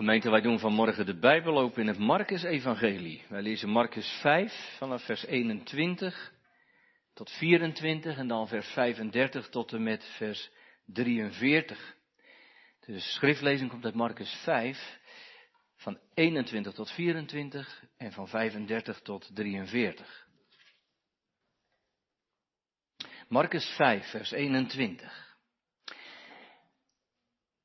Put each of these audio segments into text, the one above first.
Gemeente, wij doen vanmorgen de Bijbel open in het Marcus-evangelie. Wij lezen Marcus 5 vanaf vers 21 tot 24 en dan vers 35 tot en met vers 43. De schriftlezing komt uit Marcus 5 van 21 tot 24 en van 35 tot 43. Marcus 5, vers 21.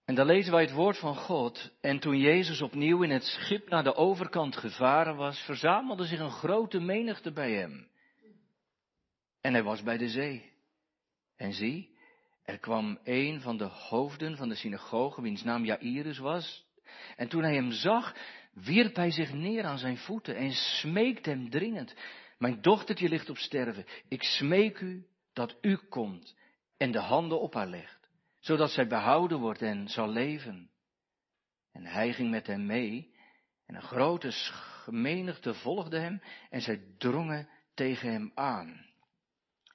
En dan lezen wij het woord van God. En toen Jezus opnieuw in het schip naar de overkant gevaren was, verzamelde zich een grote menigte bij hem. En hij was bij de zee. En zie, er kwam een van de hoofden van de synagoge, wiens naam Jairus was. En toen hij hem zag, wierp hij zich neer aan zijn voeten en smeekte hem dringend. Mijn dochtertje ligt op sterven. Ik smeek u dat u komt en de handen op haar legt zodat zij behouden wordt en zal leven. En hij ging met hem mee, en een grote menigte volgde hem, en zij drongen tegen hem aan.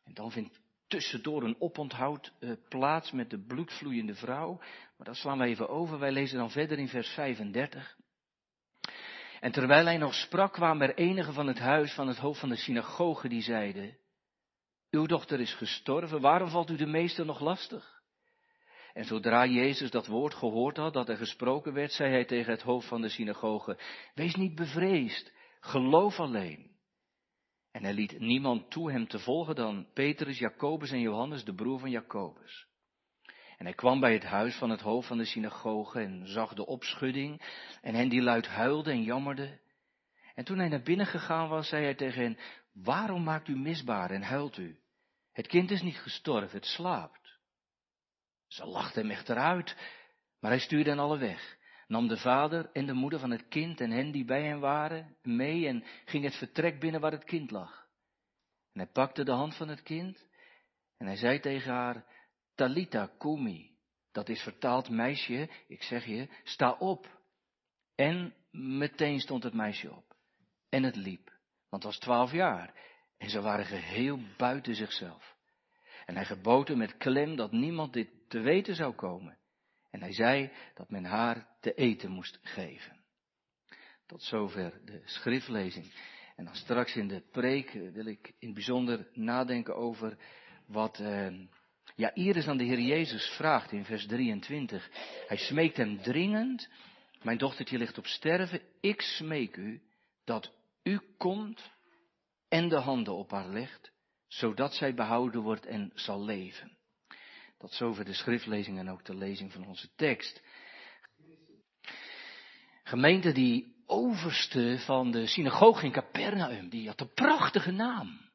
En dan vindt tussendoor een oponthoud uh, plaats met de bloedvloeiende vrouw, maar dat slaan we even over, wij lezen dan verder in vers 35. En terwijl hij nog sprak, kwamen er enige van het huis van het hoofd van de synagoge die zeiden, uw dochter is gestorven, waarom valt u de meester nog lastig? En zodra Jezus dat woord gehoord had, dat er gesproken werd, zei hij tegen het hoofd van de synagoge, wees niet bevreesd, geloof alleen. En hij liet niemand toe hem te volgen dan Petrus, Jacobus en Johannes, de broer van Jacobus. En hij kwam bij het huis van het hoofd van de synagoge en zag de opschudding en hen die luid huilden en jammerden. En toen hij naar binnen gegaan was, zei hij tegen hen, waarom maakt u misbaar en huilt u? Het kind is niet gestorven, het slaapt. Ze lachten hem echter uit, maar hij stuurde hen alle weg, nam de vader en de moeder van het kind en hen die bij hem waren mee en ging het vertrek binnen waar het kind lag. En hij pakte de hand van het kind en hij zei tegen haar, Talita kumi, dat is vertaald meisje, ik zeg je, sta op. En meteen stond het meisje op. En het liep, want het was twaalf jaar en ze waren geheel buiten zichzelf. En hij gebood met klem dat niemand dit te weten zou komen. En hij zei dat men haar te eten moest geven. Tot zover de schriftlezing. En dan straks in de preek wil ik in het bijzonder nadenken over wat eh, ja, Iris aan de Heer Jezus vraagt in vers 23. Hij smeekt hem dringend, mijn dochtertje ligt op sterven, ik smeek u dat u komt en de handen op haar legt, zodat zij behouden wordt en zal leven. Tot zover de schriftlezing en ook de lezing van onze tekst. Gemeente die overste van de synagoge in Capernaum, die had een prachtige naam.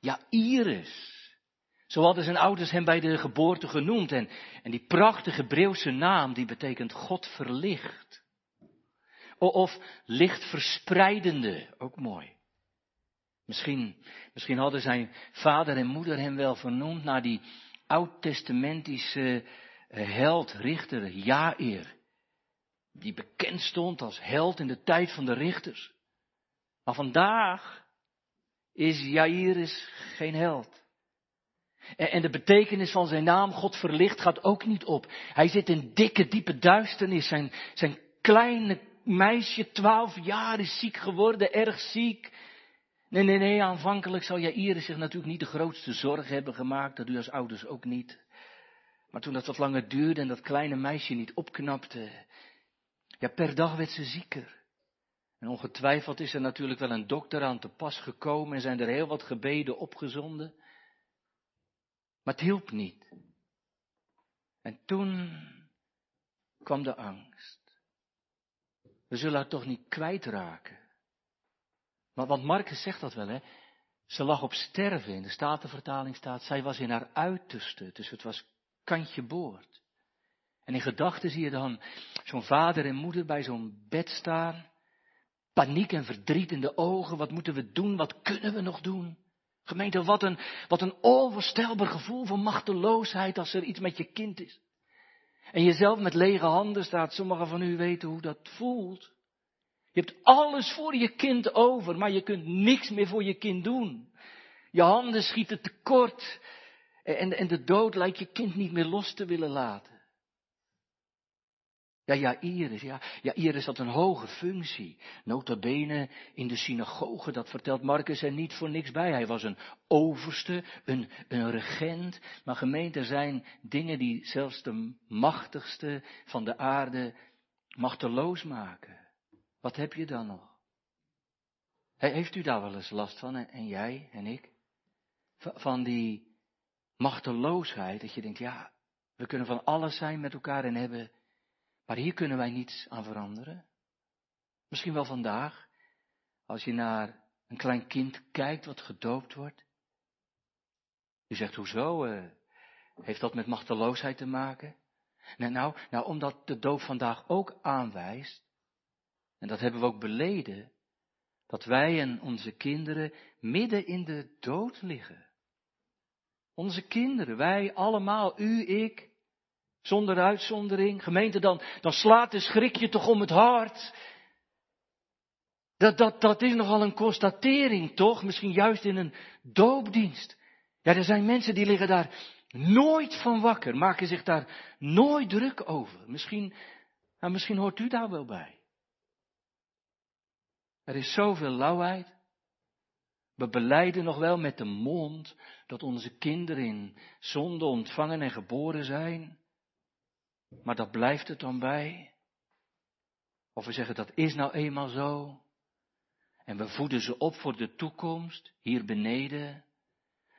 Ja, Iris. Zo hadden zijn ouders hem bij de geboorte genoemd. En, en die prachtige Hebreeuwse naam, die betekent God verlicht. Of licht verspreidende, ook mooi. Misschien, misschien hadden zijn vader en moeder hem wel vernoemd naar die oud-testamentische eh, held, richter, Jair. Die bekend stond als held in de tijd van de richters. Maar vandaag is Jairus geen held. En de betekenis van zijn naam, God verlicht, gaat ook niet op. Hij zit in dikke, diepe duisternis. Zijn, zijn kleine meisje, twaalf jaar, is ziek geworden, erg ziek. Nee, nee, nee, aanvankelijk zal Jairus zich natuurlijk niet de grootste zorg hebben gemaakt, dat u als ouders ook niet. Maar toen dat wat langer duurde en dat kleine meisje niet opknapte, ja, per dag werd ze zieker. En ongetwijfeld is er natuurlijk wel een dokter aan te pas gekomen en zijn er heel wat gebeden opgezonden. Maar het hielp niet. En toen kwam de angst. We zullen haar toch niet kwijtraken. Maar, want Marcus zegt dat wel, hè. Ze lag op sterven. In de Statenvertaling staat, zij was in haar uiterste. Dus het was kantje boord. En in gedachten zie je dan zo'n vader en moeder bij zo'n bed staan. Paniek en verdriet in de ogen. Wat moeten we doen? Wat kunnen we nog doen? Gemeente, wat een, wat een onvoorstelbaar gevoel van machteloosheid als er iets met je kind is. En jezelf met lege handen staat. Sommigen van u weten hoe dat voelt. Je hebt alles voor je kind over, maar je kunt niks meer voor je kind doen. Je handen schieten tekort. En, en de dood lijkt je kind niet meer los te willen laten. Ja, ja, Iris, ja. Ja, Iris had een hoge functie. Nota bene in de synagoge, dat vertelt Marcus er niet voor niks bij. Hij was een overste, een, een regent. Maar gemeente zijn dingen die zelfs de machtigste van de aarde machteloos maken. Wat heb je dan nog? Heeft u daar wel eens last van, en jij en ik? Van die machteloosheid, dat je denkt, ja, we kunnen van alles zijn met elkaar en hebben maar hier kunnen wij niets aan veranderen. Misschien wel vandaag, als je naar een klein kind kijkt wat gedoopt wordt. U zegt, hoezo? Uh, heeft dat met machteloosheid te maken? Nee, nou, nou, omdat de doop vandaag ook aanwijst, en dat hebben we ook beleden, dat wij en onze kinderen midden in de dood liggen. Onze kinderen, wij allemaal, u, ik, zonder uitzondering. Gemeente, dan, dan slaat de schrik je toch om het hart. Dat, dat, dat is nogal een constatering, toch? Misschien juist in een doopdienst. Ja, er zijn mensen die liggen daar nooit van wakker, maken zich daar nooit druk over. Misschien, nou, misschien hoort u daar wel bij. Er is zoveel lauwheid. We beleiden nog wel met de mond dat onze kinderen in zonde ontvangen en geboren zijn. Maar dat blijft het dan bij. Of we zeggen dat is nou eenmaal zo. En we voeden ze op voor de toekomst, hier beneden.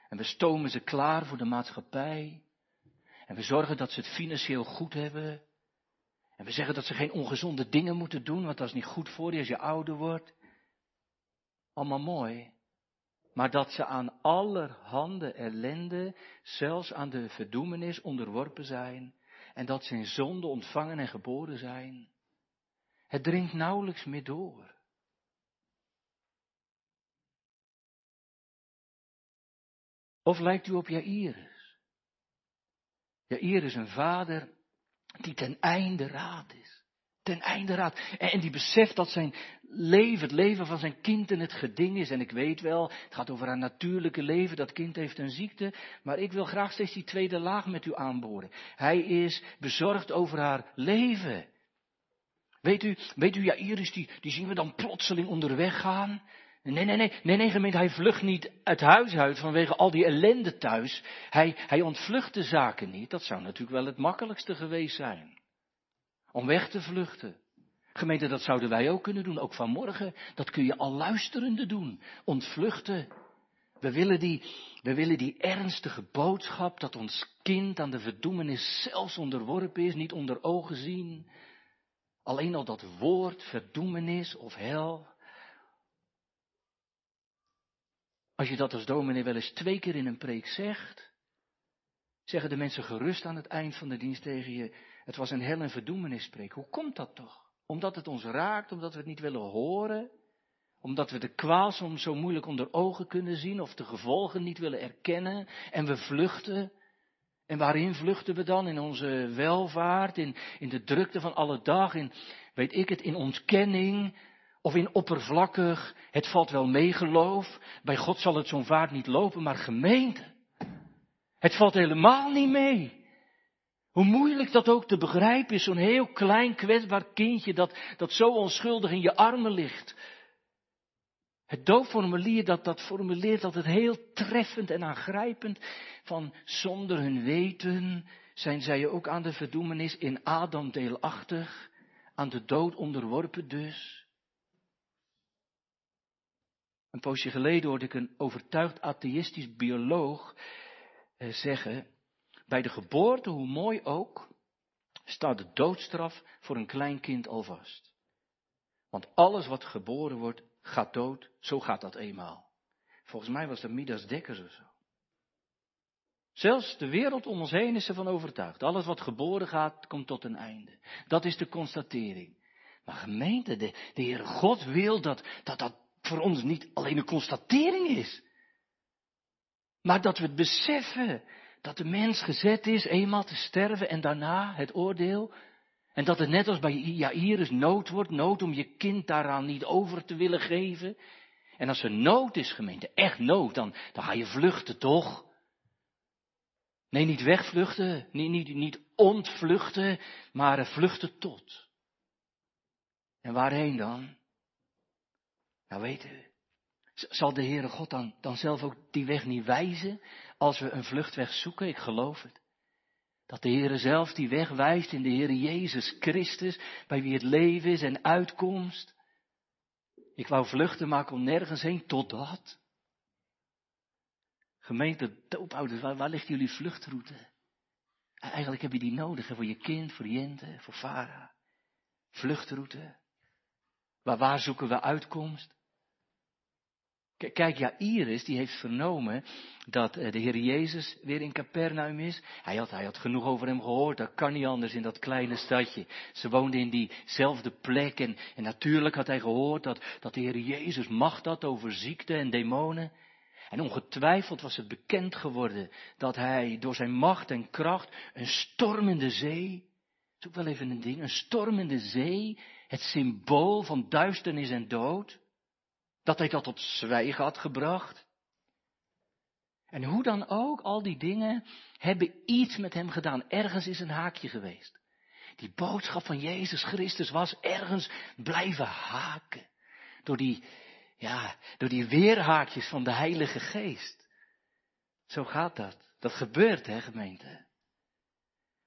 En we stomen ze klaar voor de maatschappij. En we zorgen dat ze het financieel goed hebben. En we zeggen dat ze geen ongezonde dingen moeten doen, want dat is niet goed voor je als je ouder wordt. Allemaal mooi. Maar dat ze aan allerhande ellende, zelfs aan de verdoemenis onderworpen zijn en dat ze in zonde ontvangen en geboren zijn. Het dringt nauwelijks meer door. Of lijkt u op Jairus? Jairus een vader die ten einde raad is. Ten einde raad. En die beseft dat zijn leven, het leven van zijn kind in het geding is. En ik weet wel, het gaat over haar natuurlijke leven, dat kind heeft een ziekte. Maar ik wil graag steeds die tweede laag met u aanboren. Hij is bezorgd over haar leven. Weet u, weet u, ja, Iris, die, die zien we dan plotseling onderweg gaan. Nee, nee, nee, nee, nee, gemeente, hij vlucht niet het huis uit vanwege al die ellende thuis. Hij, hij ontvlucht de zaken niet. Dat zou natuurlijk wel het makkelijkste geweest zijn. Om weg te vluchten. Gemeente, dat zouden wij ook kunnen doen, ook vanmorgen. Dat kun je al luisterende doen. Ontvluchten. We willen die, we willen die ernstige boodschap dat ons kind aan de verdoemenis zelfs onderworpen is, niet onder ogen zien. Alleen al dat woord verdoemenis of hel. Als je dat als dominee wel eens twee keer in een preek zegt, zeggen de mensen gerust aan het eind van de dienst tegen je, het was een hel- en verdoemenispreek. Hoe komt dat toch? Omdat het ons raakt, omdat we het niet willen horen, omdat we de kwaal soms zo moeilijk onder ogen kunnen zien of de gevolgen niet willen erkennen en we vluchten. En waarin vluchten we dan? In onze welvaart, in, in de drukte van alle dag, in, weet ik het, in ontkenning of in oppervlakkig, het valt wel mee geloof. Bij God zal het zo'n vaart niet lopen, maar gemeente. Het valt helemaal niet mee. Hoe moeilijk dat ook te begrijpen is, zo'n heel klein kwetsbaar kindje dat, dat zo onschuldig in je armen ligt. Het doopformulier, dat, dat formuleert altijd heel treffend en aangrijpend. Van zonder hun weten zijn zij ook aan de verdoemenis in Adam deelachtig, aan de dood onderworpen dus. Een poosje geleden hoorde ik een overtuigd atheïstisch bioloog eh, zeggen, bij de geboorte, hoe mooi ook, staat de doodstraf voor een klein kind al vast. Want alles wat geboren wordt, gaat dood. Zo gaat dat eenmaal. Volgens mij was dat Midas Dekkers of zo. Zelfs de wereld om ons heen is ervan overtuigd. Alles wat geboren gaat, komt tot een einde. Dat is de constatering. Maar gemeente, de, de Heere God wil dat, dat dat voor ons niet alleen een constatering is. Maar dat we het beseffen dat de mens gezet is eenmaal te sterven en daarna het oordeel. En dat het net als bij Jairus nood wordt, nood om je kind daaraan niet over te willen geven. En als er nood is, gemeente, echt nood, dan, dan ga je vluchten, toch? Nee, niet wegvluchten, niet, niet, niet ontvluchten, maar vluchten tot. En waarheen dan? Nou weet u, zal de Heere God dan, dan zelf ook die weg niet wijzen als we een vluchtweg zoeken? Ik geloof het. Dat de Heere zelf die weg wijst in de Heere Jezus Christus, bij wie het leven is en uitkomst. Ik wou vluchten, maar kon nergens heen totdat. Gemeente doopouders, waar, ligt jullie vluchtroute? Eigenlijk heb je die nodig voor je kind, voor Jente, voor Vara. Vluchtroute. Waar, waar zoeken we uitkomst? Kijk, ja, Iris die heeft vernomen dat eh, de Heer Jezus weer in Capernaum is. Hij had, hij had genoeg over hem gehoord, dat kan niet anders in dat kleine stadje. Ze woonden in diezelfde plek en, en natuurlijk had hij gehoord dat, dat de Heer Jezus macht had over ziekte en demonen. En ongetwijfeld was het bekend geworden dat hij door zijn macht en kracht een stormende zee, zoek wel even een ding, een stormende zee, het symbool van duisternis en dood, dat hij dat tot zwijgen had gebracht. En hoe dan ook, al die dingen hebben iets met hem gedaan. Ergens is een haakje geweest. Die boodschap van Jezus Christus was ergens blijven haken. Door die, ja, door die weerhaakjes van de Heilige Geest. Zo gaat dat. Dat gebeurt, hè, gemeente.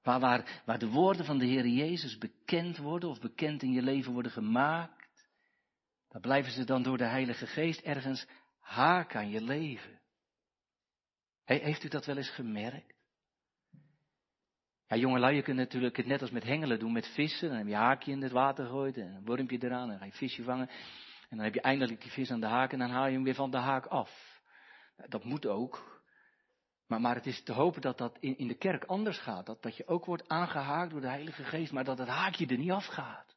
Waar, waar, waar de woorden van de Heer Jezus bekend worden of bekend in je leven worden gemaakt dan blijven ze dan door de Heilige Geest ergens haken aan je leven. heeft u dat wel eens gemerkt? Ja, jongelui, je kunt natuurlijk het net als met hengelen doen, met vissen. Dan heb je een haakje in het water gegooid en een wormpje eraan, en dan ga je visje vangen. En dan heb je eindelijk die vis aan de haak en dan haal je hem weer van de haak af. Dat moet ook. Maar, maar het is te hopen dat dat in, in de kerk anders gaat. Dat, dat je ook wordt aangehaakt door de Heilige Geest, maar dat het haakje er niet afgaat.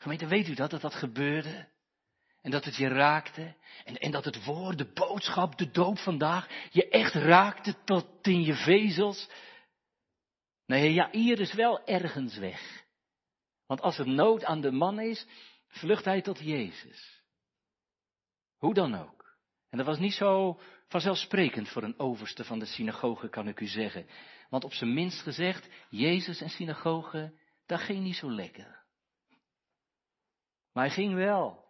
Gemeente, weet u dat, dat dat gebeurde? En dat het je raakte? En, en dat het woord, de boodschap, de doop vandaag, je echt raakte tot in je vezels? Nee, ja, hier is wel ergens weg. Want als er nood aan de man is, vlucht hij tot Jezus. Hoe dan ook. En dat was niet zo vanzelfsprekend voor een overste van de synagoge, kan ik u zeggen. Want op zijn minst gezegd, Jezus en synagoge, dat ging niet zo lekker. Maar hij ging wel.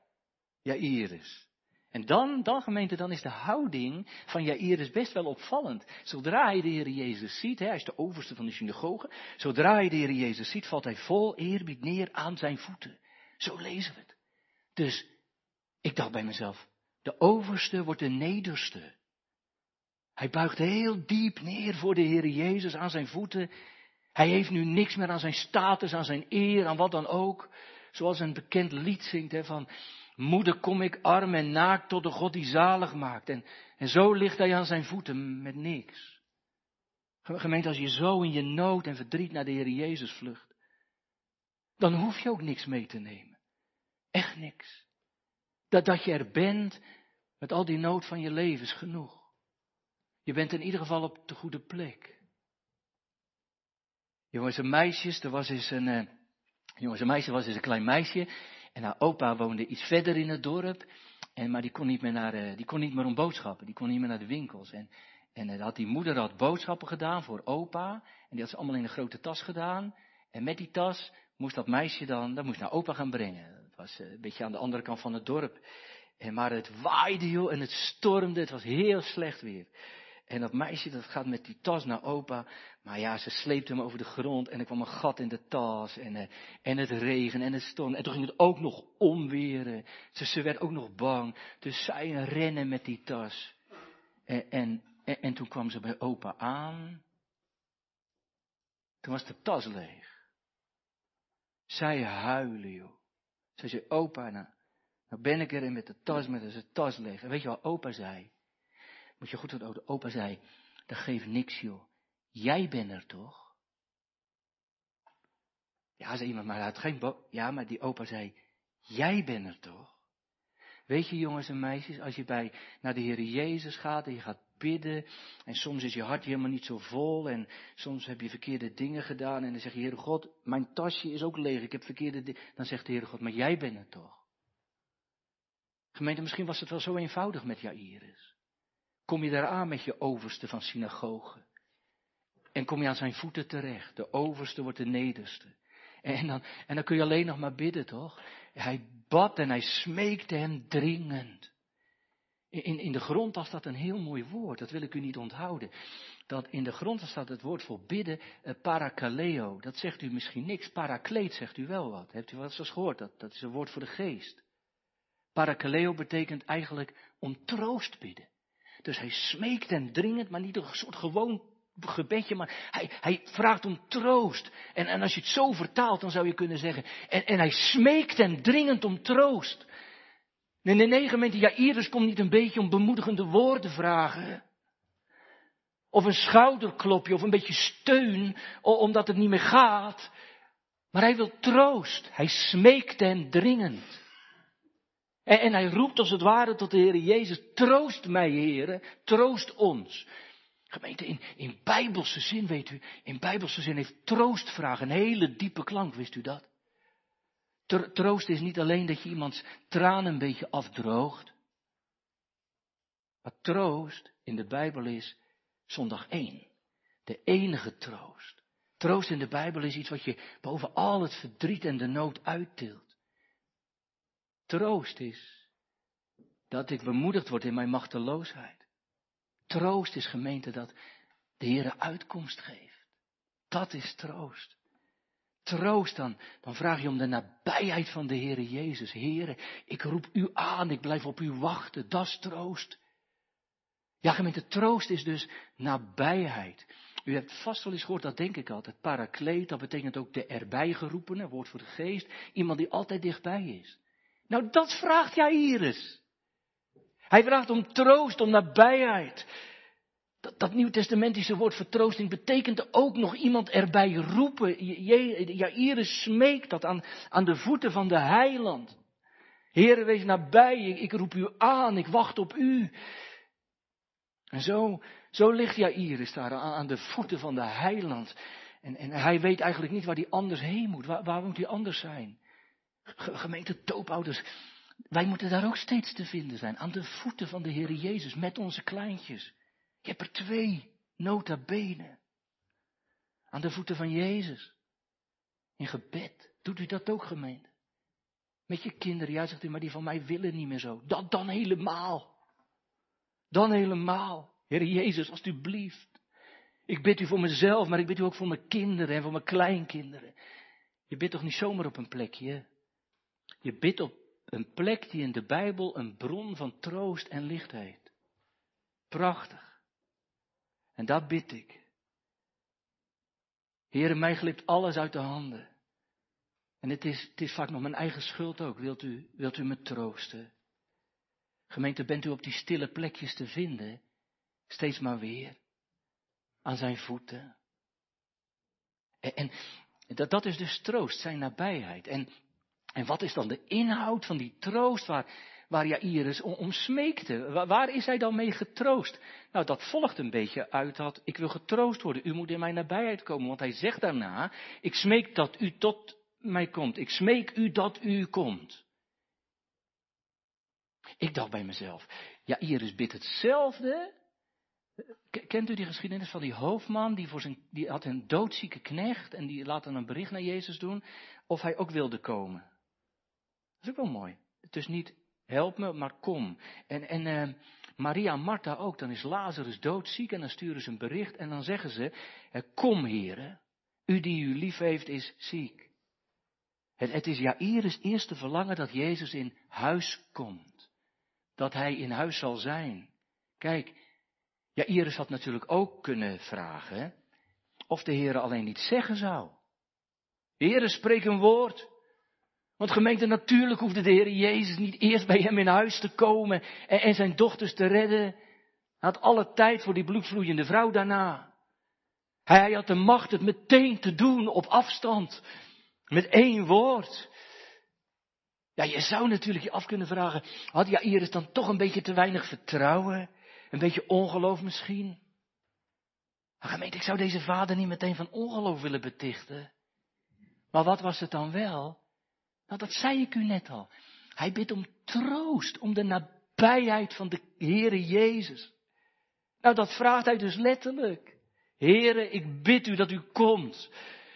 Jairus. En dan, dan gemeente, dan is de houding van Jairus best wel opvallend. Zodra hij de Heer Jezus ziet, hij is de overste van de synagoge, zodra hij de Heer Jezus ziet, valt hij vol eerbied neer aan zijn voeten. Zo lezen we het. Dus ik dacht bij mezelf, de overste wordt de nederste. Hij buigt heel diep neer voor de Heer Jezus aan zijn voeten. Hij heeft nu niks meer aan zijn status, aan zijn eer, aan wat dan ook. Zoals een bekend lied zingt hè, van, moeder kom ik arm en naakt tot de God die zalig maakt. En, en zo ligt hij aan zijn voeten met niks. Gemeente, als je zo in je nood en verdriet naar de Heer Jezus vlucht, dan hoef je ook niks mee te nemen. Echt niks. Dat, dat je er bent met al die nood van je leven is genoeg. Je bent in ieder geval op de goede plek. Jongens en meisjes, er was eens een, eh, jongens, een meisje was dus een klein meisje. En haar opa woonde iets verder in het dorp. En, maar die kon, niet meer naar, uh, die kon niet meer om boodschappen. Die kon niet meer naar de winkels. En, en uh, had die moeder had boodschappen gedaan voor opa. En die had ze allemaal in een grote tas gedaan. En met die tas moest dat meisje dan, dat moest naar opa gaan brengen. Dat was uh, een beetje aan de andere kant van het dorp. En maar het waaide joh en het stormde. Het was heel slecht weer. En dat meisje dat gaat met die tas naar opa. Maar ja, ze sleept hem over de grond en er kwam een gat in de tas. En, uh, en het regen en het storm. En toen ging het ook nog omweren. Dus ze werd ook nog bang. Dus zij rennen met die tas. En, en, en, en toen kwam ze bij opa aan. Toen was de tas leeg. Zij huilen, joh. Zij zei, opa, nou, nou ben ik erin met de tas, met de tas leeg. En weet je wat opa zei? Moet je goed wat opa zei, dat geeft niks joh. Jij bent er toch? Ja, zei iemand, maar hij had geen Ja, maar die opa zei, jij bent er toch? Weet je jongens en meisjes, als je bij, naar de Heer Jezus gaat en je gaat bidden en soms is je hart helemaal niet zo vol en soms heb je verkeerde dingen gedaan en dan zeg je, Heere God, mijn tasje is ook leeg, ik heb verkeerde dingen. Dan zegt de Heere God, maar jij bent er toch? Gemeente, misschien was het wel zo eenvoudig met Jairus kom je daar aan met je overste van synagoge. En kom je aan zijn voeten terecht. De overste wordt de nederste. En dan, en dan kun je alleen nog maar bidden, toch? Hij bad en hij smeekte hem dringend. In, in de grond was dat een heel mooi woord, dat wil ik u niet onthouden. Dat in de grond staat het woord voor bidden, uh, parakaleo. Dat zegt u misschien niks. Parakleet zegt u wel wat. Heeft u wel eens gehoord? Dat, dat is een woord voor de geest. Parakaleo betekent eigenlijk om troost bidden. Dus hij smeekt en dringend, maar niet een soort gewoon gebedje, maar hij, hij vraagt om troost. En, en als je het zo vertaalt, dan zou je kunnen zeggen, en, en hij smeekt en dringend om troost. En in de negen momenten, ja, Iris komt niet een beetje om bemoedigende woorden vragen. Of een schouderklopje, of een beetje steun, omdat het niet meer gaat. Maar hij wil troost. Hij smeekt en dringend. En, en hij roept als het ware tot de Heer Jezus, troost mij, Heer, troost ons. Gemeente, in, in bijbelse zin, weet u, in bijbelse zin heeft troostvraag een hele diepe klank, wist u dat? Troost is niet alleen dat je iemands tranen een beetje afdroogt. Maar troost in de Bijbel is zondag één. De enige troost. Troost in de Bijbel is iets wat je boven al het verdriet en de nood uittilt. Troost is dat ik bemoedigd word in mijn machteloosheid. Troost is gemeente dat de Heer uitkomst geeft. Dat is troost. Troost dan, dan vraag je om de nabijheid van de Heere Jezus. Heere, ik roep u aan, ik blijf op u wachten, dat is troost. Ja, gemeente, troost is dus nabijheid. U hebt vast wel eens gehoord, dat denk ik altijd, parakleet, dat betekent ook de erbij geroepene, woord voor de geest, iemand die altijd dichtbij is. Nou, dat vraagt Jairus. Hij vraagt om troost, om nabijheid. Dat, dat Nieuw-testamentische woord vertroosting betekent ook nog iemand erbij roepen. Jairus smeekt dat aan, aan de voeten van de heiland. Heere, wees nabij, ik, ik roep u aan, ik wacht op u. En zo, zo ligt Jairus daar aan, aan de voeten van de heiland. En, en hij weet eigenlijk niet waar hij anders heen moet. Waar, waar moet hij anders zijn? Gemeente toopouders, wij moeten daar ook steeds te vinden zijn. Aan de voeten van de Heer Jezus, met onze kleintjes. Je hebt er twee, nota bene. Aan de voeten van Jezus. In gebed. Doet u dat ook, gemeente? Met je kinderen, ja, zegt u, maar die van mij willen niet meer zo. Dat dan helemaal. Dan helemaal. Heer Jezus, alstublieft. Ik bid u voor mezelf, maar ik bid u ook voor mijn kinderen en voor mijn kleinkinderen. Je bidt toch niet zomaar op een plekje? Je bidt op een plek die in de Bijbel een bron van troost en licht heeft. Prachtig. En dat bid ik. Heer, mij glipt alles uit de handen. En het is, het is vaak nog mijn eigen schuld ook. Wilt u, wilt u me troosten? Gemeente, bent u op die stille plekjes te vinden? Steeds maar weer. Aan zijn voeten. En, en dat, dat is dus troost, zijn nabijheid. En en wat is dan de inhoud van die troost waar, waar Jairus om, smeekte? Waar, waar, is hij dan mee getroost? Nou, dat volgt een beetje uit dat ik wil getroost worden. U moet in mijn nabijheid komen. Want hij zegt daarna, ik smeek dat u tot mij komt. Ik smeek u dat u komt. Ik dacht bij mezelf, Jairus bidt hetzelfde. Kent u die geschiedenis van die hoofdman, die, voor zijn, die had een doodzieke knecht en die laat dan een bericht naar Jezus doen, of hij ook wilde komen. Dat is ook wel mooi. Het is niet help me, maar kom. En, en uh, Maria Martha ook. Dan is Lazarus doodziek en dan sturen ze een bericht en dan zeggen ze, uh, kom heren, u die u lief heeft is ziek. Het, het is Jairus eerste verlangen dat Jezus in huis komt. Dat hij in huis zal zijn. Kijk, Jairus had natuurlijk ook kunnen vragen of de Heer alleen niet zeggen zou. Spreek een woord. Want gemeente, natuurlijk hoefde de Heer Jezus niet eerst bij hem in huis te komen en, zijn dochters te redden. Hij had alle tijd voor die bloedvloeiende vrouw daarna. Hij had de macht het meteen te doen op afstand. Met één woord. Ja, je zou natuurlijk je af kunnen vragen, had Jairus dan toch een beetje te weinig vertrouwen? Een beetje ongeloof misschien? Maar gemeente, ik zou deze vader niet meteen van ongeloof willen betichten. Maar wat was het dan wel? Nou, dat zei ik u net al. Hij bidt om troost, om de nabijheid van de Heere Jezus. Nou, dat vraagt hij dus letterlijk. Heere, ik bid u dat u komt.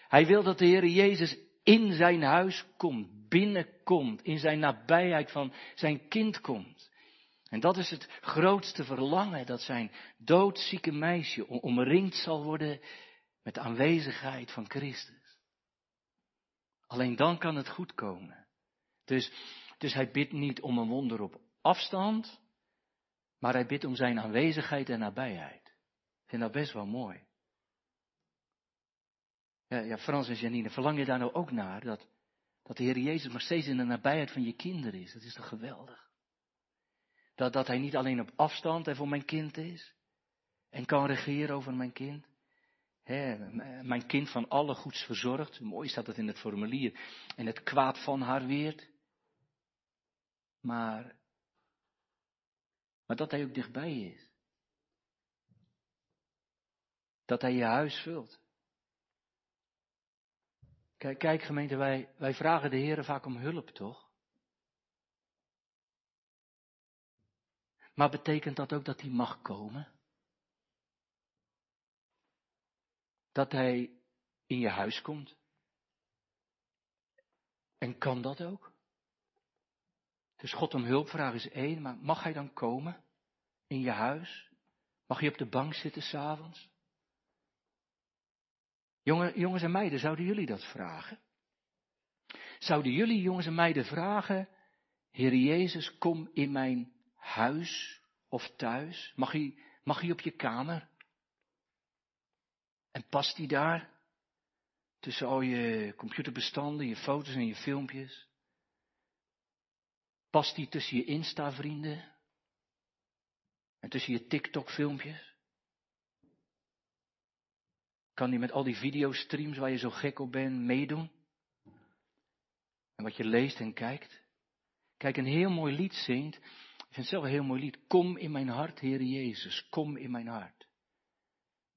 Hij wil dat de Heere Jezus in zijn huis komt, binnenkomt, in zijn nabijheid van zijn kind komt. En dat is het grootste verlangen, dat zijn doodzieke meisje omringd zal worden met de aanwezigheid van Christus. Alleen dan kan het goed komen. Dus, dus hij bidt niet om een wonder op afstand, maar hij bidt om zijn aanwezigheid en nabijheid. Ik vind dat best wel mooi. Ja, ja, Frans en Janine, verlang je daar nou ook naar? Dat, dat de Heer Jezus maar steeds in de nabijheid van je kinderen is. Dat is toch geweldig? Dat, dat Hij niet alleen op afstand en voor mijn kind is. En kan regeren over mijn kind. Mijn kind van alle goeds verzorgd. Mooi staat het in het formulier. En het kwaad van haar weert. Maar, maar dat Hij ook dichtbij is. Dat Hij je huis vult. Kijk, kijk gemeente, wij, wij vragen de Heer vaak om hulp, toch? Maar betekent dat ook dat hij mag komen? Dat hij in je huis komt? En kan dat ook? Dus God om hulp vragen is één, maar mag hij dan komen in je huis? Mag je op de bank zitten s'avonds? Jongen, jongens en meiden, zouden jullie dat vragen? Zouden jullie, jongens en meiden, vragen, Heer Jezus, kom in mijn huis of thuis? Mag hij, mag hij op je kamer? En past hij daar? Tussen al je computerbestanden, je foto's en je filmpjes? Past hij tussen je Insta-vrienden? En tussen je TikTok-filmpjes? Kan hij met al die videostreams waar je zo gek op bent meedoen? En wat je leest en kijkt? Kijk, een heel mooi lied zingt. Ik vind het zelf een heel mooi lied. Kom in mijn hart, Heer Jezus. Kom in mijn hart.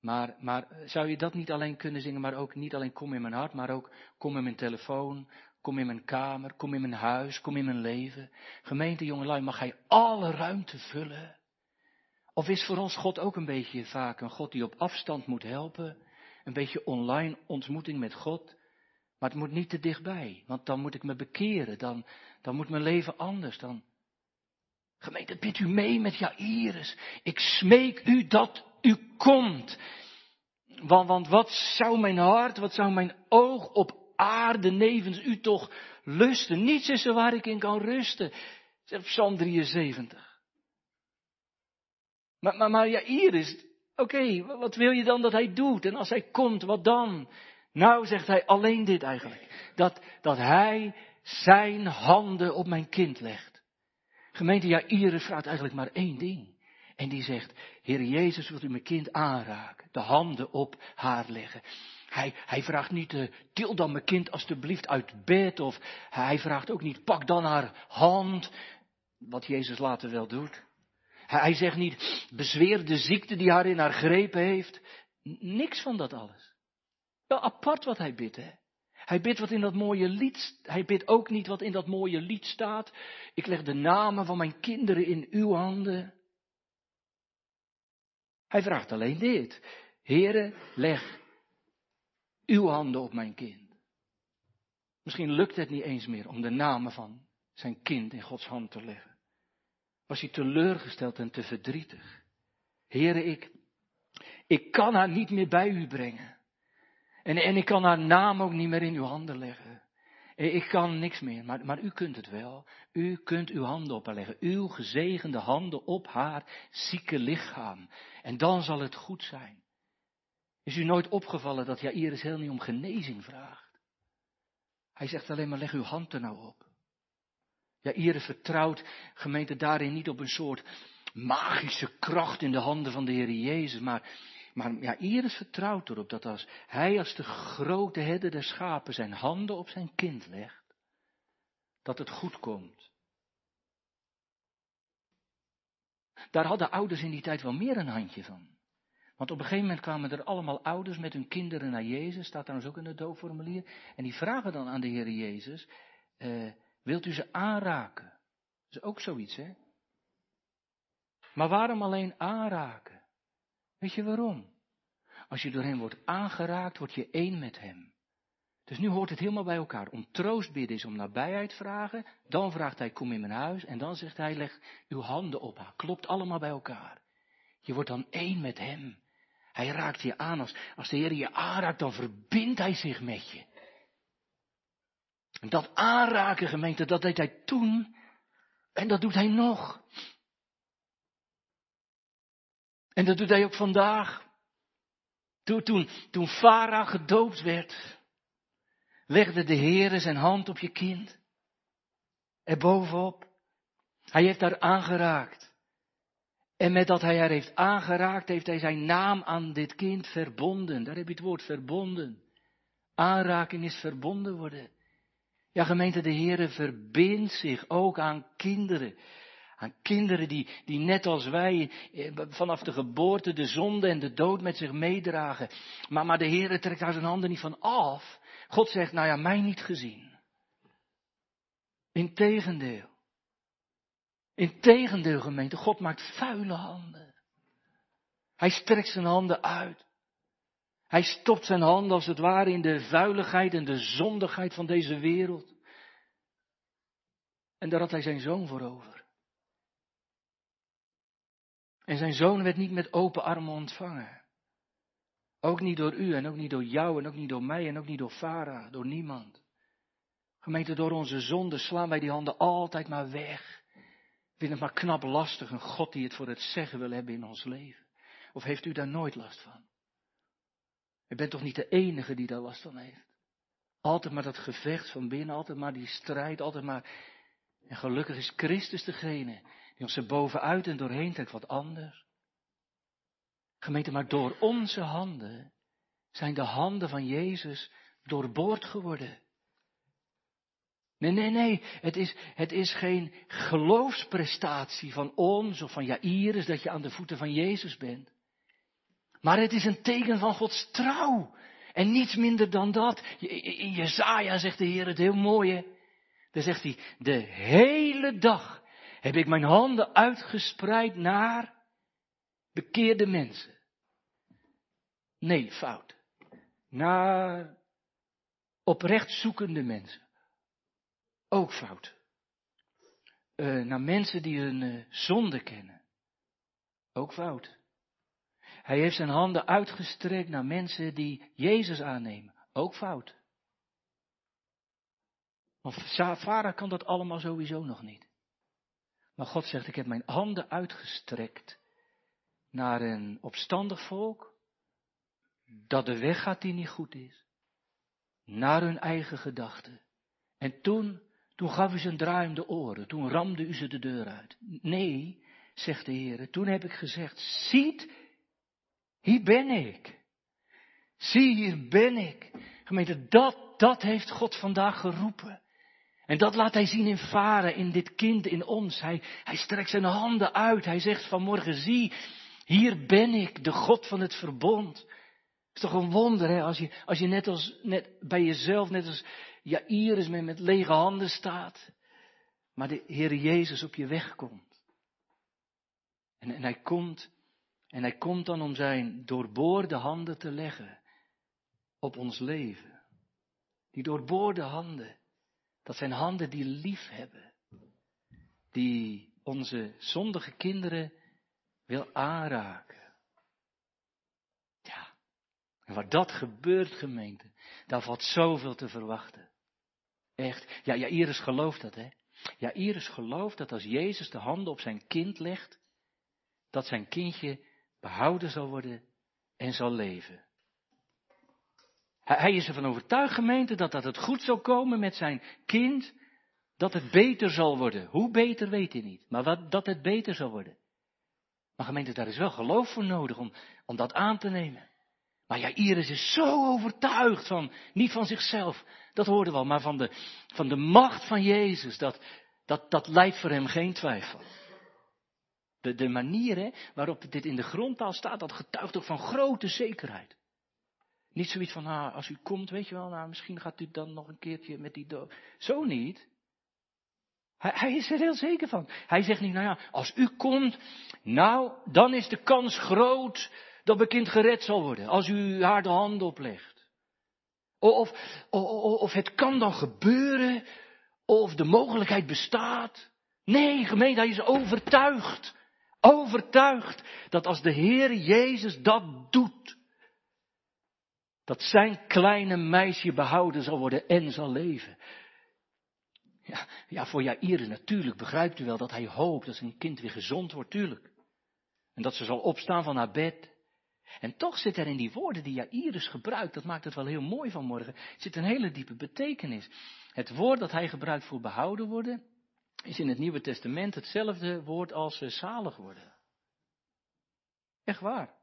Maar, maar zou je dat niet alleen kunnen zingen, maar ook niet alleen kom in mijn hart, maar ook kom in mijn telefoon, kom in mijn kamer, kom in mijn huis, kom in mijn leven. Gemeente jongelui, mag hij alle ruimte vullen? Of is voor ons God ook een beetje vaak een God die op afstand moet helpen? een beetje online ontmoeting met God. Maar het moet niet te dichtbij, want dan moet ik me bekeren, dan, dan moet mijn leven anders. Dan... Gemeente, bid u mee met Jairus. Ik smeek u dat u komt. Want, want wat zou mijn hart, wat zou mijn oog op aarde nevens u toch lusten? Niets is er waar ik in kan rusten. Zegt Psalm 73. Maar, maar, maar Jairus, Oké, wat wil je dan dat hij doet? En als hij komt, wat dan? Nou, zegt hij alleen dit eigenlijk. Dat, dat hij zijn handen op mijn kind legt. Gemeente Jairus vraagt eigenlijk maar één ding. En die zegt, Heer Jezus, wilt u mijn kind aanraken? De handen op haar leggen. Hij, hij vraagt niet, uh, til dan mijn kind alstublieft uit bed. Of hij vraagt ook niet, pak dan haar hand. Wat Jezus later wel doet. Hij zegt niet, bezweer de ziekte die haar in haar grepen heeft. Niks van dat alles. Wel apart wat hij bidt, hè. Hij bidt wat in dat mooie lied, hij bidt ook niet wat in dat mooie lied staat. Ik leg de namen van mijn kinderen in uw handen. Hij vraagt alleen dit. Heere, leg uw handen op mijn kind. Misschien lukt het niet eens meer om de namen van zijn kind in Gods hand te leggen was hij teleurgesteld en te verdrietig. Heren, ik, ik kan haar niet meer bij u brengen. En, en ik kan haar naam ook niet meer in uw handen leggen. Ik kan niks meer, maar, maar u kunt het wel. U kunt uw handen op haar leggen. Uw gezegende handen op haar zieke lichaam. En dan zal het goed zijn. Is u nooit opgevallen dat Jairus heel niet om genezing vraagt? Hij zegt alleen maar leg uw hand er nou op. Ja, Iris vertrouwt gemeente daarin niet op een soort magische kracht in de handen van de Heer Jezus, maar, maar ja, Iris vertrouwt erop dat als hij als de grote herder der schapen zijn handen op zijn kind legt, dat het goed komt. Daar hadden ouders in die tijd wel meer een handje van. Want op een gegeven moment kwamen er allemaal ouders met hun kinderen naar Jezus, staat trouwens ook in het doopformulier, en die vragen dan aan de Heer Jezus, eh, Wilt u ze aanraken? Dat is ook zoiets, hè? Maar waarom alleen aanraken? Weet je waarom? Als je door hem wordt aangeraakt, word je één met hem. Dus nu hoort het helemaal bij elkaar. Om troost bidden is om nabijheid vragen. Dan vraagt hij, kom in mijn huis. En dan zegt hij, leg uw handen op haar. Klopt allemaal bij elkaar. Je wordt dan één met hem. Hij raakt je aan. Als, als de Heer je aanraakt, dan verbindt hij zich met je. En dat aanraken, gemeente, dat deed hij toen. En dat doet hij nog. En dat doet hij ook vandaag. Toen, toen, toen Farah gedoopt werd, legde de Heer zijn hand op je kind. Er bovenop. Hij heeft haar aangeraakt. En met dat hij haar heeft aangeraakt, heeft hij zijn naam aan dit kind verbonden. Daar heb je het woord verbonden. Aanraking is verbonden worden. Ja, gemeente, de Heere verbindt zich ook aan kinderen. Aan kinderen die, die net als wij eh, vanaf de geboorte de zonde en de dood met zich meedragen. Maar, maar de Heere trekt daar zijn handen niet van af. God zegt, nou ja, mij niet gezien. Integendeel. Integendeel, gemeente, God maakt vuile handen. Hij strekt zijn handen uit. Hij stopt zijn handen als het ware in de vuiligheid en de zondigheid van deze wereld. En daar had hij zijn zoon voor over. En zijn zoon werd niet met open armen ontvangen. Ook niet door u en ook niet door jou en ook niet door mij en ook niet door Farah, door niemand. Gemeente, door onze zonde slaan wij die handen altijd maar weg. Vind het maar knap lastig, een God die het voor het zeggen wil hebben in ons leven. Of heeft u daar nooit last van? U bent toch niet de enige die daar last van heeft? Altijd maar dat gevecht van binnen, altijd maar die strijd, altijd maar. En gelukkig is Christus degene die ons er bovenuit en doorheen trekt wat anders. Gemeente, maar door onze handen zijn de handen van Jezus doorboord geworden. Nee, nee, nee. Het is, het is geen geloofsprestatie van ons of van Jairus dat je aan de voeten van Jezus bent. Maar het is een teken van Gods trouw. En niets minder dan dat. In Jezaja zegt de Heer het heel mooie. Daar zegt hij, de hele dag heb ik mijn handen uitgespreid naar bekeerde mensen. Nee, fout. Naar oprecht zoekende mensen. Ook fout. Uh, naar mensen die hun uh, zonde kennen. Ook fout. Hij heeft zijn handen uitgestrekt naar mensen die Jezus aannemen. Ook fout. Want kan dat allemaal sowieso nog niet. Maar God zegt, ik heb mijn handen uitgestrekt naar een opstandig volk, dat de weg gaat die niet goed is, naar hun eigen gedachten. En toen, toen gaf u ze een draai de oren, toen ramde u ze de deur uit. Nee, zegt de Heer, toen heb ik gezegd, ziet, hier ben ik. Zie, hier ben ik. Gemeente, dat, dat heeft God vandaag geroepen. En dat laat hij zien in varen, in dit kind, in ons. Hij, hij strekt zijn handen uit. Hij zegt vanmorgen, zie, hier ben ik, de God van het verbond. Het is toch een wonder, hè, als je, als je net als, net bij jezelf, net als Jairus met, met lege handen staat. Maar de Heer Jezus op je weg komt. En, en hij komt, en hij komt dan om zijn doorboorde handen te leggen op ons leven. Die doorboorde handen. Dat zijn handen die lief hebben. Die onze zondige kinderen wil aanraken. Ja. En waar dat gebeurt, gemeente, daar valt zoveel te verwachten. Echt. Ja, ja, Iris gelooft dat, hè. Ja, Iris gelooft dat als Jezus de handen op zijn kind legt, dat zijn kindje behouden zal worden en zal leven. Hij is ervan overtuigd, gemeente, dat dat het goed zal komen met zijn kind, dat het beter zal worden. Hoe beter weet hij niet, maar dat het beter zal worden. Maar gemeente, daar is wel geloof voor nodig om, om dat aan te nemen. Maar ja, Iris is zo overtuigd van, niet van zichzelf, dat hoorden we al, maar van de, van de macht van Jezus, dat, dat, dat leidt voor hem geen twijfel. De, de manier waarop dit in de grondtaal staat, dat getuigt ook van grote zekerheid. Niet zoiets van, ah, als u komt, weet je wel, nou, misschien gaat u dan nog een keertje met die dood. Zo niet. Hij, hij, is er heel zeker van. Hij zegt niet, nou ja, als u komt, nou, dan is de kans groot dat mijn kind gered zal worden. Als u haar de hand oplegt. Of, of, of het kan dan gebeuren, of de mogelijkheid bestaat. Nee, gemeente, hij is overtuigd. Overtuigd dat als de Heer Jezus dat doet, dat zijn kleine meisje behouden zal worden en zal leven. Ja, ja voor Jair natuurlijk begrijpt u wel dat hij hoopt dat zijn kind weer gezond wordt, tuurlijk. En dat ze zal opstaan van haar bed. En toch zit er in die woorden die Jairus gebruikt, dat maakt het wel heel mooi vanmorgen, zit een hele diepe betekenis. Het woord dat hij gebruikt voor behouden worden, is in het Nieuwe Testament hetzelfde woord als uh, zalig worden. Echt waar.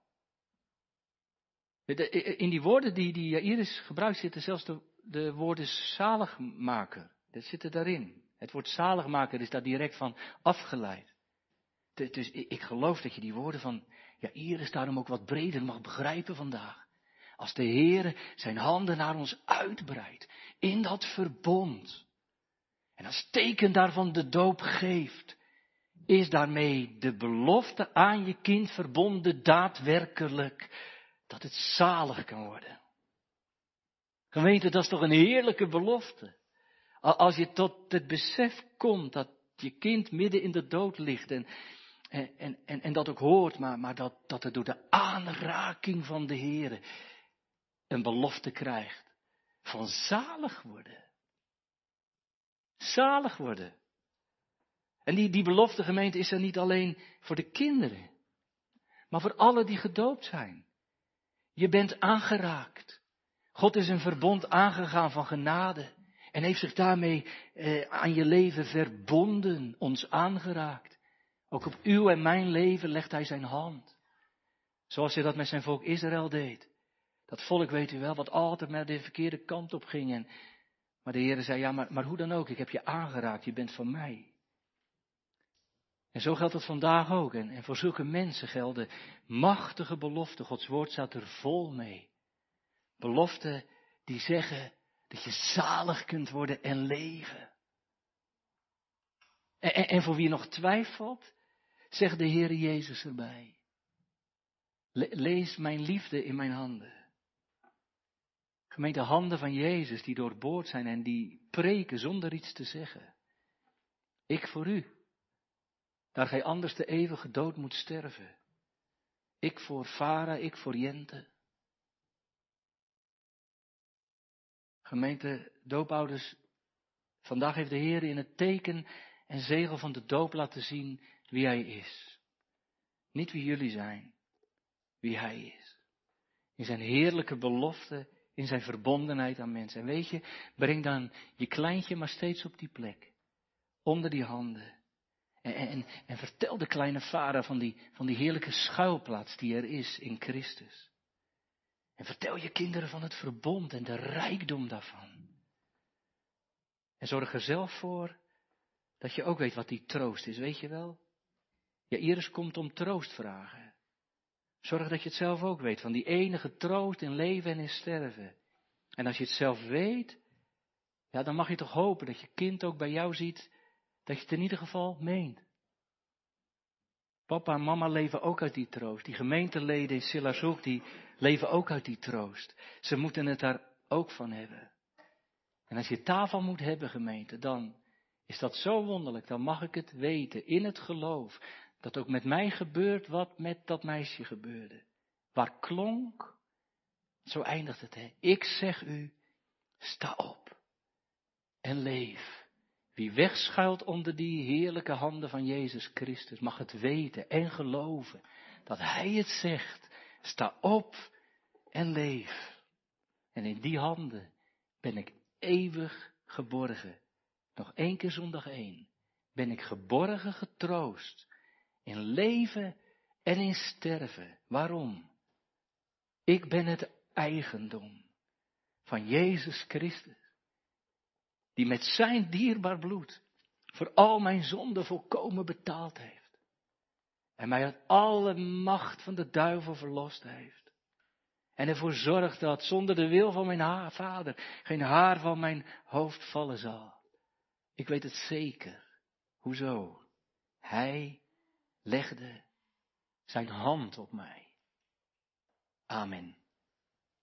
In die woorden die, die Jairus gebruikt zitten zelfs de, de woorden zaligmaker. Dat zit er daarin. Het woord zaligmaker is daar direct van afgeleid. Dus ik geloof dat je die woorden van Jairus daarom ook wat breder mag begrijpen vandaag. Als de Heer zijn handen naar ons uitbreidt in dat verbond. En als teken daarvan de doop geeft, is daarmee de belofte aan je kind verbonden daadwerkelijk dat het zalig kan worden. Gemeente, dat is toch een heerlijke belofte. Als je tot het besef komt dat je kind midden in de dood ligt en, en, en, dat ook hoort, maar, maar dat, dat het door de aanraking van de Heer een belofte krijgt van zalig worden. Zalig worden. En die, die belofte gemeente is er niet alleen voor de kinderen, maar voor alle die gedoopt zijn. Je bent aangeraakt. God is een verbond aangegaan van genade en heeft zich daarmee eh, aan je leven verbonden, ons aangeraakt. Ook op uw en mijn leven legt hij zijn hand. Zoals hij dat met zijn volk Israël deed. Dat volk weet u wel, wat altijd maar de verkeerde kant op ging. En, maar de Heer zei, ja, maar, maar hoe dan ook, ik heb je aangeraakt, je bent van mij. En zo geldt het vandaag ook. En, en voor zulke mensen gelden machtige beloften. Gods woord staat er vol mee. Beloften die zeggen dat je zalig kunt worden en leven. En, en, en voor wie nog twijfelt, zegt de Heer Jezus erbij. lees mijn liefde in mijn handen. Gemeente handen van Jezus die doorboord zijn en die preken zonder iets te zeggen. Ik voor u. Daar gij anders de eeuwige dood moet sterven. Ik voor Vara, ik voor Jente. Gemeente doopouders, vandaag heeft de Heer in het teken en zegel van de doop laten zien wie Hij is. Niet wie jullie zijn, wie Hij is. In zijn heerlijke belofte, in zijn verbondenheid aan mensen. En weet je, breng dan je kleintje maar steeds op die plek. Onder die handen. En, en, vertel de kleine vader van die, van die heerlijke schuilplaats die er is in Christus. En vertel je kinderen van het verbond en de rijkdom daarvan. En zorg er zelf voor dat je ook weet wat die troost is, weet je wel? Ja, Iris komt om troost vragen. Zorg dat je het zelf ook weet, van die enige troost in leven en in sterven. En als je het zelf weet, ja, dan mag je toch hopen dat je kind ook bij jou ziet dat je het in ieder geval meent. Papa en mama leven ook uit die troost. Die gemeenteleden in Silashoek, die leven ook uit die troost. Ze moeten het daar ook van hebben. En als je tafel moet hebben, gemeente, dan is dat zo wonderlijk. Dan mag ik het weten, in het geloof, dat ook met mij gebeurt wat met dat meisje gebeurde. Waar klonk, zo eindigt het, hè. Ik zeg u, sta op en leef. Wie wegschuilt onder die heerlijke handen van Jezus Christus, mag het weten en geloven dat Hij het zegt. Sta op en leef. En in die handen ben ik eeuwig geborgen. Nog één keer zondag één. Ben ik geborgen getroost. In leven en in sterven. Waarom? Ik ben het eigendom van Jezus Christus die met zijn dierbaar bloed voor al mijn zonden volkomen betaald heeft. En mij uit alle macht van de duivel verlost heeft. En ervoor zorgt dat zonder de wil van mijn vader geen haar van mijn hoofd vallen zal. Ik weet het zeker. Hoezo? Hij legde zijn hand op mij. Amen.